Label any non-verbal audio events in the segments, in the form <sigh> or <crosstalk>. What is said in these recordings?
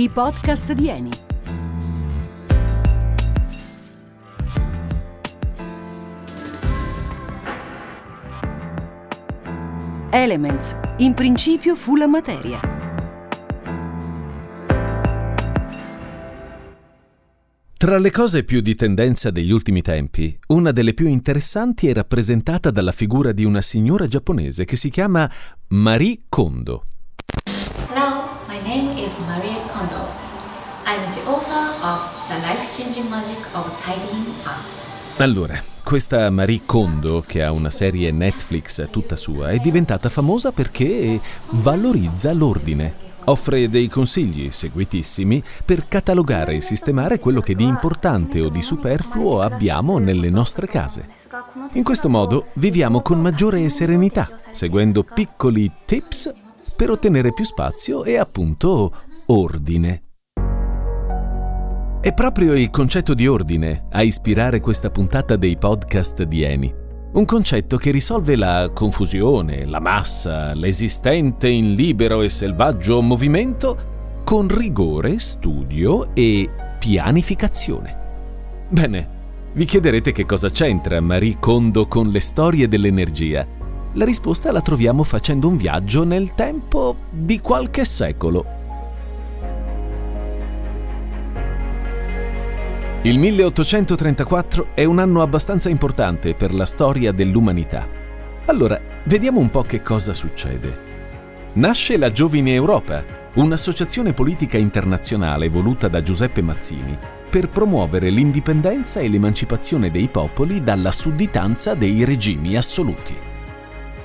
I podcast di Eni. Elements. In principio fu la materia. Tra le cose più di tendenza degli ultimi tempi, una delle più interessanti è rappresentata dalla figura di una signora giapponese che si chiama Marie Kondo. Name is Marie Kondo. I'm the author of The Life-Changing Magic of Tidying Up. Allora, questa Marie Kondo, che ha una serie Netflix tutta sua, è diventata famosa perché valorizza l'ordine. Offre dei consigli seguitissimi per catalogare e sistemare quello che di importante o di superfluo abbiamo nelle nostre case. In questo modo viviamo con maggiore serenità, seguendo piccoli tips per ottenere più spazio e appunto ordine. È proprio il concetto di ordine a ispirare questa puntata dei podcast di Eni. Un concetto che risolve la confusione, la massa, l'esistente in libero e selvaggio movimento con rigore, studio e pianificazione. Bene, vi chiederete che cosa c'entra Marie Kondo con le storie dell'energia. La risposta la troviamo facendo un viaggio nel tempo di qualche secolo Il 1834 è un anno abbastanza importante per la storia dell'umanità. Allora, vediamo un po' che cosa succede. Nasce la Giovine Europa, un'associazione politica internazionale voluta da Giuseppe Mazzini per promuovere l'indipendenza e l'emancipazione dei popoli dalla sudditanza dei regimi assoluti.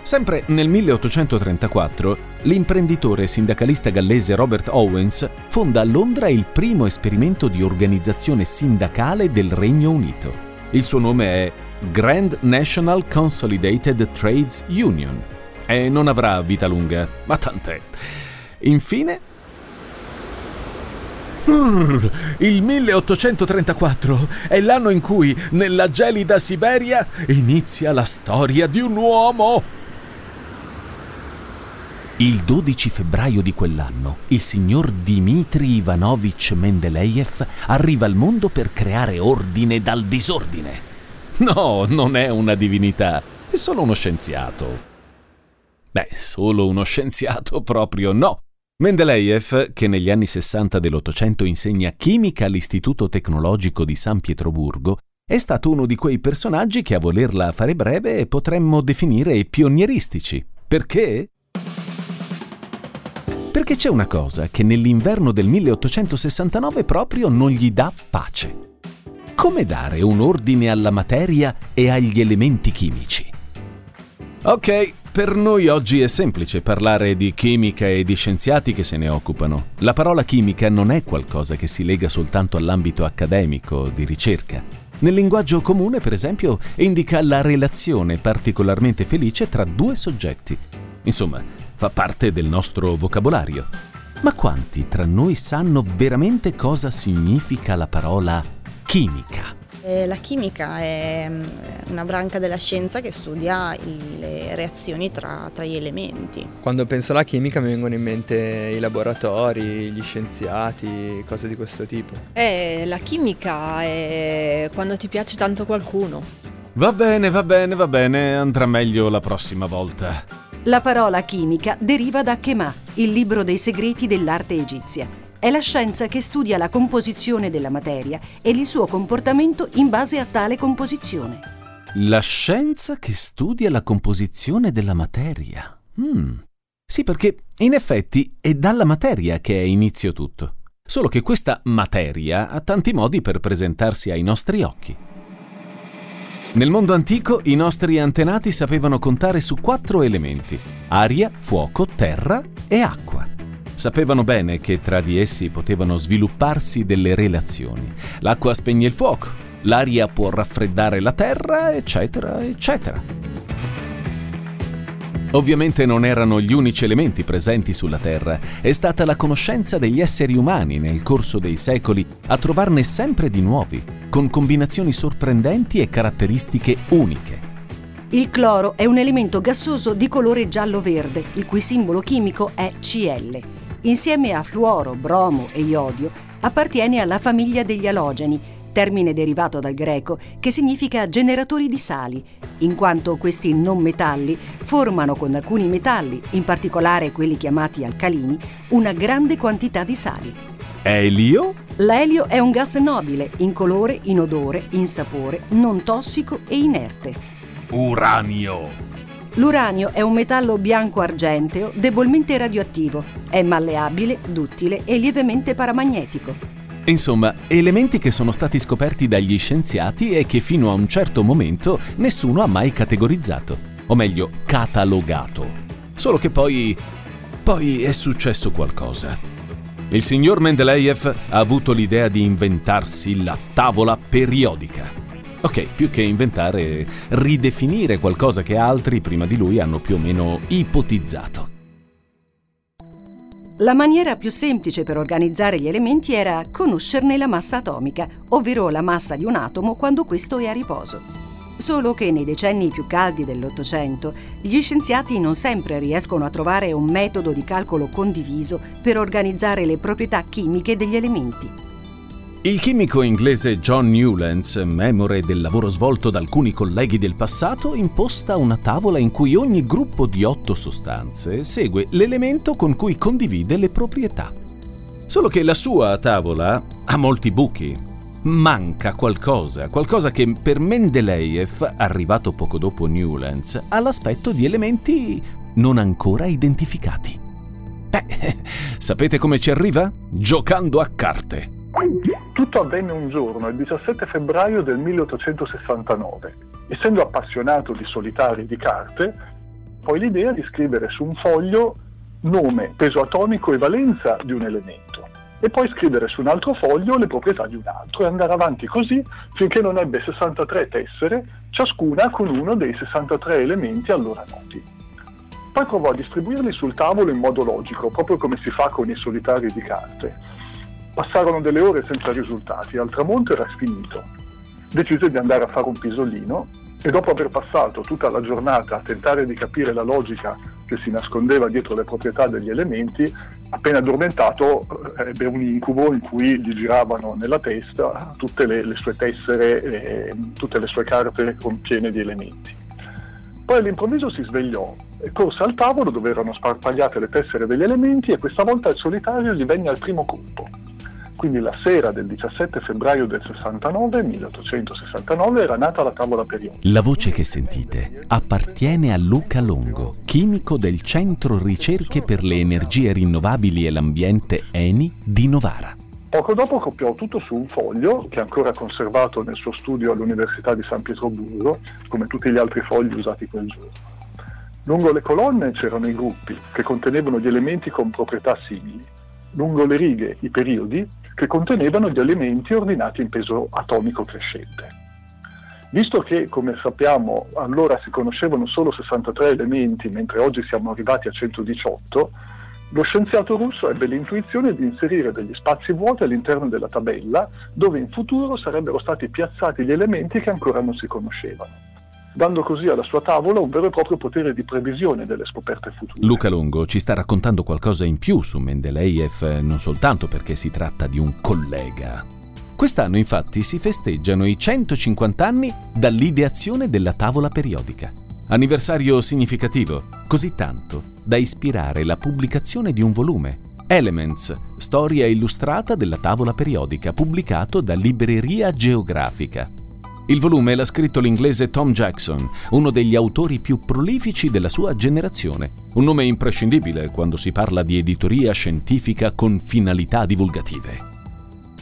Sempre nel 1834, l'imprenditore sindacalista gallese Robert Owens fonda a Londra il primo esperimento di organizzazione sindacale del Regno Unito. Il suo nome è Grand National Consolidated Trades Union e non avrà vita lunga, ma tant'è. Infine, <laughs> il 1834 è l'anno in cui nella gelida Siberia inizia la storia di un uomo. Il 12 febbraio di quell'anno, il signor Dmitri Ivanovich Mendeleev arriva al mondo per creare ordine dal disordine. No, non è una divinità, è solo uno scienziato. Beh, solo uno scienziato proprio no. Mendeleev, che negli anni 60 dell'Ottocento insegna chimica all'Istituto Tecnologico di San Pietroburgo, è stato uno di quei personaggi che a volerla fare breve potremmo definire pionieristici. Perché? Perché c'è una cosa che nell'inverno del 1869 proprio non gli dà pace. Come dare un ordine alla materia e agli elementi chimici? Ok, per noi oggi è semplice parlare di chimica e di scienziati che se ne occupano. La parola chimica non è qualcosa che si lega soltanto all'ambito accademico, di ricerca. Nel linguaggio comune, per esempio, indica la relazione particolarmente felice tra due soggetti. Insomma, fa parte del nostro vocabolario. Ma quanti tra noi sanno veramente cosa significa la parola chimica? Eh, la chimica è mm, una branca della scienza che studia le reazioni tra, tra, gli elementi. Quando penso alla chimica mi vengono in mente i laboratori, gli scienziati, cose di questo tipo. Eh, la chimica è quando ti piace tanto qualcuno. Va bene, va bene, va bene, andrà meglio la prossima volta. La parola chimica deriva da Chemà, il libro dei segreti dell'arte egizia. È la scienza che studia la composizione della materia e il suo comportamento in base a tale composizione. La scienza che studia la composizione della materia. Mm. Sì, perché in effetti è dalla materia che è inizio tutto. Solo che questa materia ha tanti modi per presentarsi ai nostri occhi. Nel mondo antico i nostri antenati sapevano contare su quattro elementi, aria, fuoco, terra e acqua. Sapevano bene che tra di essi potevano svilupparsi delle relazioni. L'acqua spegne il fuoco, l'aria può raffreddare la terra, eccetera, eccetera. Ovviamente non erano gli unici elementi presenti sulla Terra, è stata la conoscenza degli esseri umani nel corso dei secoli a trovarne sempre di nuovi, con combinazioni sorprendenti e caratteristiche uniche. Il cloro è un elemento gassoso di colore giallo-verde, il cui simbolo chimico è Cl. Insieme a fluoro, bromo e iodio appartiene alla famiglia degli alogeni, termine derivato dal greco che significa generatori di sali, in quanto questi non metalli formano con alcuni metalli, in particolare quelli chiamati alcalini, una grande quantità di sali. Elio? L'elio è un gas nobile, incolore, inodore, insapore, non tossico e inerte. Uranio. L'uranio è un metallo bianco-argenteo debolmente radioattivo, è malleabile, duttile e lievemente paramagnetico. Insomma, elementi che sono stati scoperti dagli scienziati e che fino a un certo momento nessuno ha mai categorizzato, o meglio, catalogato. Solo che poi... poi è successo qualcosa. Il signor Mendeleev ha avuto l'idea di inventarsi la tavola periodica. Ok, più che inventare, ridefinire qualcosa che altri prima di lui hanno più o meno ipotizzato. La maniera più semplice per organizzare gli elementi era conoscerne la massa atomica, ovvero la massa di un atomo quando questo è a riposo. Solo che nei decenni più caldi dell'Ottocento gli scienziati non sempre riescono a trovare un metodo di calcolo condiviso per organizzare le proprietà chimiche degli elementi. Il chimico inglese John Newlands, memore del lavoro svolto da alcuni colleghi del passato, imposta una tavola in cui ogni gruppo di otto sostanze segue l'elemento con cui condivide le proprietà. Solo che la sua tavola ha molti buchi. Manca qualcosa, qualcosa che per Mendeleev, arrivato poco dopo Newlands, ha l'aspetto di elementi non ancora identificati. Beh, <laughs> sapete come ci arriva? Giocando a carte. Tutto avvenne un giorno, il 17 febbraio del 1869. Essendo appassionato di solitari di carte, poi l'idea di scrivere su un foglio nome, peso atomico e valenza di un elemento e poi scrivere su un altro foglio le proprietà di un altro e andare avanti così finché non ebbe 63 tessere, ciascuna con uno dei 63 elementi allora noti. Poi provò a distribuirli sul tavolo in modo logico, proprio come si fa con i solitari di carte Passarono delle ore senza risultati, al tramonto era finito. Decise di andare a fare un pisolino e dopo aver passato tutta la giornata a tentare di capire la logica che si nascondeva dietro le proprietà degli elementi, appena addormentato eh, ebbe un incubo in cui gli giravano nella testa tutte le, le sue tessere e tutte le sue carte piene di elementi. Poi all'improvviso si svegliò e corse al tavolo dove erano sparpagliate le tessere degli elementi e questa volta il solitario gli venne al primo colpo. Quindi la sera del 17 febbraio del 69, 1869, era nata la tavola periodica. La voce che sentite appartiene a Luca Longo, chimico del Centro Ricerche per le Energie Rinnovabili e l'Ambiente ENI di Novara. Poco dopo copiò tutto su un foglio che è ancora conservato nel suo studio all'Università di San Pietroburgo, come tutti gli altri fogli usati quel giorno. Lungo le colonne c'erano i gruppi che contenevano gli elementi con proprietà simili. Lungo le righe i periodi che contenevano gli elementi ordinati in peso atomico crescente. Visto che, come sappiamo, allora si conoscevano solo 63 elementi, mentre oggi siamo arrivati a 118, lo scienziato russo ebbe l'intuizione di inserire degli spazi vuoti all'interno della tabella, dove in futuro sarebbero stati piazzati gli elementi che ancora non si conoscevano dando così alla sua tavola un vero e proprio potere di previsione delle scoperte future. Luca Longo ci sta raccontando qualcosa in più su Mendeleev, non soltanto perché si tratta di un collega. Quest'anno infatti si festeggiano i 150 anni dall'ideazione della tavola periodica. Anniversario significativo, così tanto da ispirare la pubblicazione di un volume, Elements, storia illustrata della tavola periodica, pubblicato da Libreria Geografica. Il volume l'ha scritto l'inglese Tom Jackson, uno degli autori più prolifici della sua generazione, un nome imprescindibile quando si parla di editoria scientifica con finalità divulgative.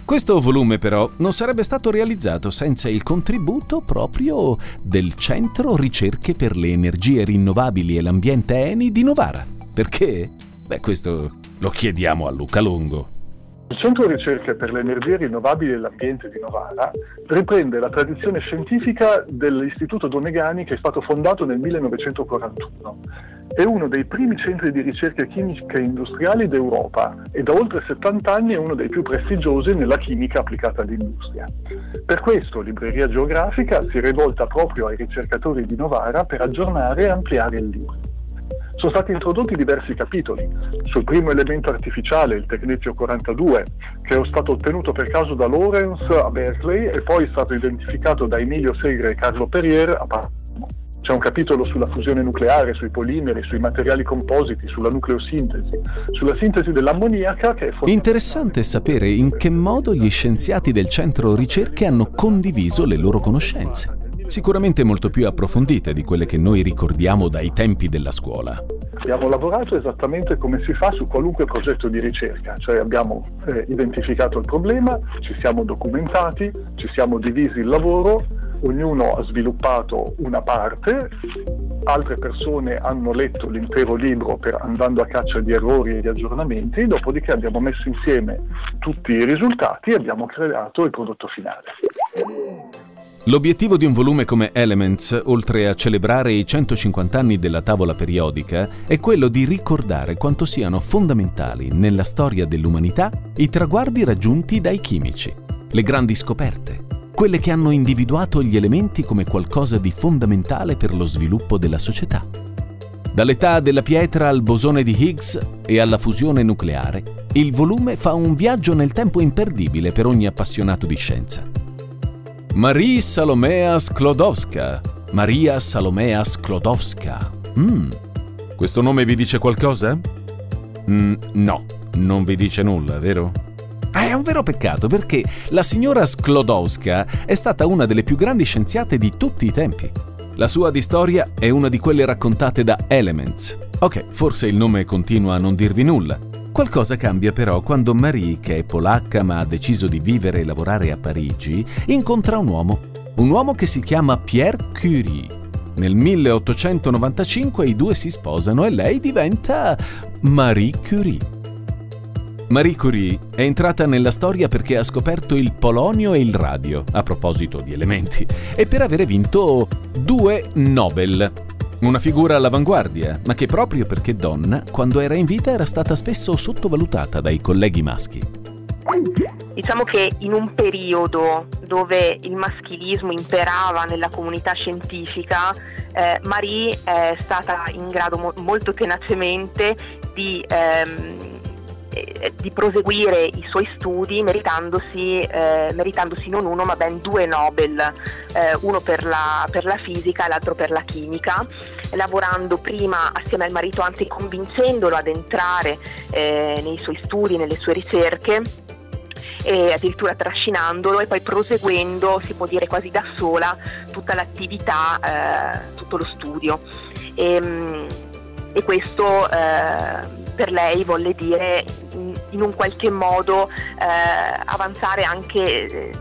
Questo volume però non sarebbe stato realizzato senza il contributo proprio del Centro Ricerche per le Energie Rinnovabili e l'Ambiente ENI di Novara. Perché? Beh, questo lo chiediamo a Luca Longo. Il Centro Ricerche per le Energie Rinnovabili e l'Ambiente di Novara riprende la tradizione scientifica dell'Istituto Donegani che è stato fondato nel 1941. È uno dei primi centri di ricerca chimica industriali d'Europa e da oltre 70 anni è uno dei più prestigiosi nella chimica applicata all'industria. Per questo Libreria Geografica si è rivolta proprio ai ricercatori di Novara per aggiornare e ampliare il libro. Sono stati introdotti diversi capitoli. Sul primo elemento artificiale, il Tecnezio 42, che è stato ottenuto per caso da Lorenz a Berkeley e poi è stato identificato da Emilio Segre e Carlo Perrier a Palermo. C'è un capitolo sulla fusione nucleare, sui polimeri, sui materiali compositi, sulla nucleosintesi, sulla sintesi dell'ammoniaca che è fondamentale. Interessante sapere in che modo gli scienziati del centro ricerche hanno condiviso le loro conoscenze sicuramente molto più approfondite di quelle che noi ricordiamo dai tempi della scuola. Abbiamo lavorato esattamente come si fa su qualunque progetto di ricerca, cioè abbiamo eh, identificato il problema, ci siamo documentati, ci siamo divisi il lavoro, ognuno ha sviluppato una parte, altre persone hanno letto l'intero libro per, andando a caccia di errori e di aggiornamenti, dopodiché abbiamo messo insieme tutti i risultati e abbiamo creato il prodotto finale. L'obiettivo di un volume come Elements, oltre a celebrare i 150 anni della tavola periodica, è quello di ricordare quanto siano fondamentali nella storia dell'umanità i traguardi raggiunti dai chimici, le grandi scoperte, quelle che hanno individuato gli elementi come qualcosa di fondamentale per lo sviluppo della società. Dall'età della pietra al bosone di Higgs e alla fusione nucleare, il volume fa un viaggio nel tempo imperdibile per ogni appassionato di scienza. Marie Salomea Sklodowska. Maria Salomea Sklodowska. Mm. Questo nome vi dice qualcosa? Mm, no, non vi dice nulla, vero? Ah, è un vero peccato perché la signora Sklodowska è stata una delle più grandi scienziate di tutti i tempi. La sua di storia è una di quelle raccontate da Elements. Ok, forse il nome continua a non dirvi nulla, Qualcosa cambia però quando Marie, che è polacca ma ha deciso di vivere e lavorare a Parigi, incontra un uomo. Un uomo che si chiama Pierre Curie. Nel 1895 i due si sposano e lei diventa Marie Curie. Marie Curie è entrata nella storia perché ha scoperto il polonio e il radio, a proposito di elementi, e per avere vinto due Nobel, una figura all'avanguardia, ma che proprio perché donna, quando era in vita era stata spesso sottovalutata dai colleghi maschi. Diciamo che in un periodo dove il maschilismo imperava nella comunità scientifica, eh, Marie è stata in grado mo- molto tenacemente di ehm, eh, di proseguire i suoi studi meritandosi, eh, meritandosi, non uno ma ben due Nobel, eh, uno per la, per la, fisica e l'altro per la chimica, lavorando prima assieme al marito, anzi convincendolo ad entrare eh, nei suoi studi, nelle sue ricerche e addirittura trascinandolo e poi proseguendo, si può dire quasi da sola, tutta l'attività, eh, tutto lo studio. E, ehm, e questo per lei volle dire in un qualche modo eh, avanzare anche eh,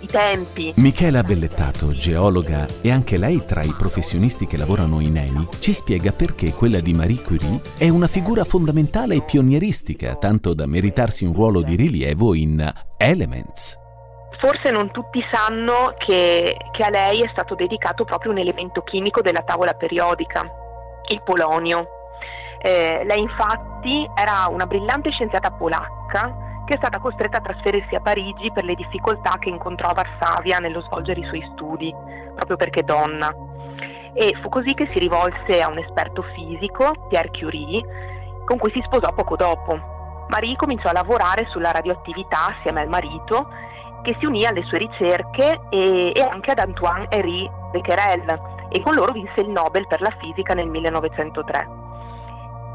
i tempi. Michela Bellettato, geologa e anche lei tra i professionisti che lavorano in ENI, ci spiega perché quella di Marie Curie è una figura fondamentale e pionieristica, tanto da meritarsi un ruolo di rilievo in Elements. Forse non tutti sanno che, che a lei è stato dedicato proprio un elemento chimico della tavola periodica, il polonio. Eh, lei infatti era una brillante scienziata polacca che è stata costretta a trasferirsi a Parigi per le difficoltà che incontrò a Varsavia nello svolgere i suoi studi, proprio perché donna. E fu così che si rivolse a un esperto fisico, Pierre Curie, con cui si sposò poco dopo. Marie cominciò a lavorare sulla radioattività assieme al marito, che si unì alle sue ricerche e, e anche ad Antoine-Henri Becquerel, e con loro vinse il Nobel per la fisica nel 1903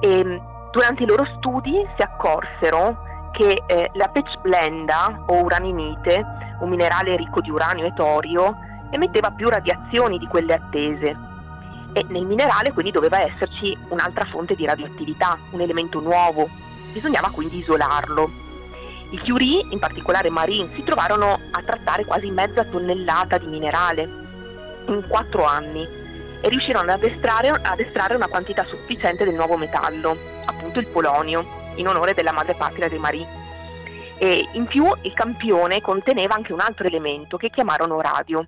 e durante i loro studi si accorsero che eh, la pitchblenda o uranimite, un minerale ricco di uranio e torio, emetteva più radiazioni di quelle attese e nel minerale quindi doveva esserci un'altra fonte di radioattività, un elemento nuovo. Bisognava quindi isolarlo. I Curie, in particolare Marine, si trovarono a trattare quasi mezza tonnellata di minerale in quattro anni e riuscirono ad estrarre, ad estrarre una quantità sufficiente del nuovo metallo, appunto il polonio, in onore della madrepatria di Marie. E in più il campione conteneva anche un altro elemento che chiamarono radio.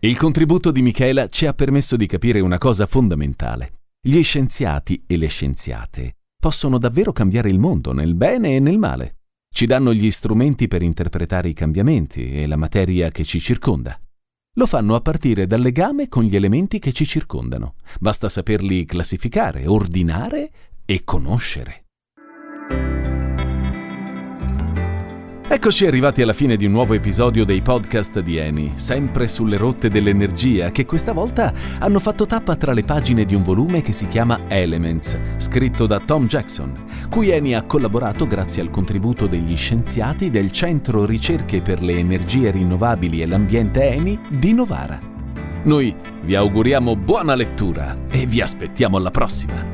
Il contributo di Michela ci ha permesso di capire una cosa fondamentale. Gli scienziati e le scienziate possono davvero cambiare il mondo nel bene e nel male. Ci danno gli strumenti per interpretare i cambiamenti e la materia che ci circonda. Lo fanno a partire dal legame con gli elementi che ci circondano. Basta saperli classificare, ordinare e conoscere. Eccoci arrivati alla fine di un nuovo episodio dei podcast di Eni, sempre sulle rotte dell'energia, che questa volta hanno fatto tappa tra le pagine di un volume che si chiama Elements, scritto da Tom Jackson, cui Eni ha collaborato grazie al contributo degli scienziati del Centro Ricerche per le Energie Rinnovabili e l'Ambiente Eni di Novara. Noi vi auguriamo buona lettura e vi aspettiamo alla prossima!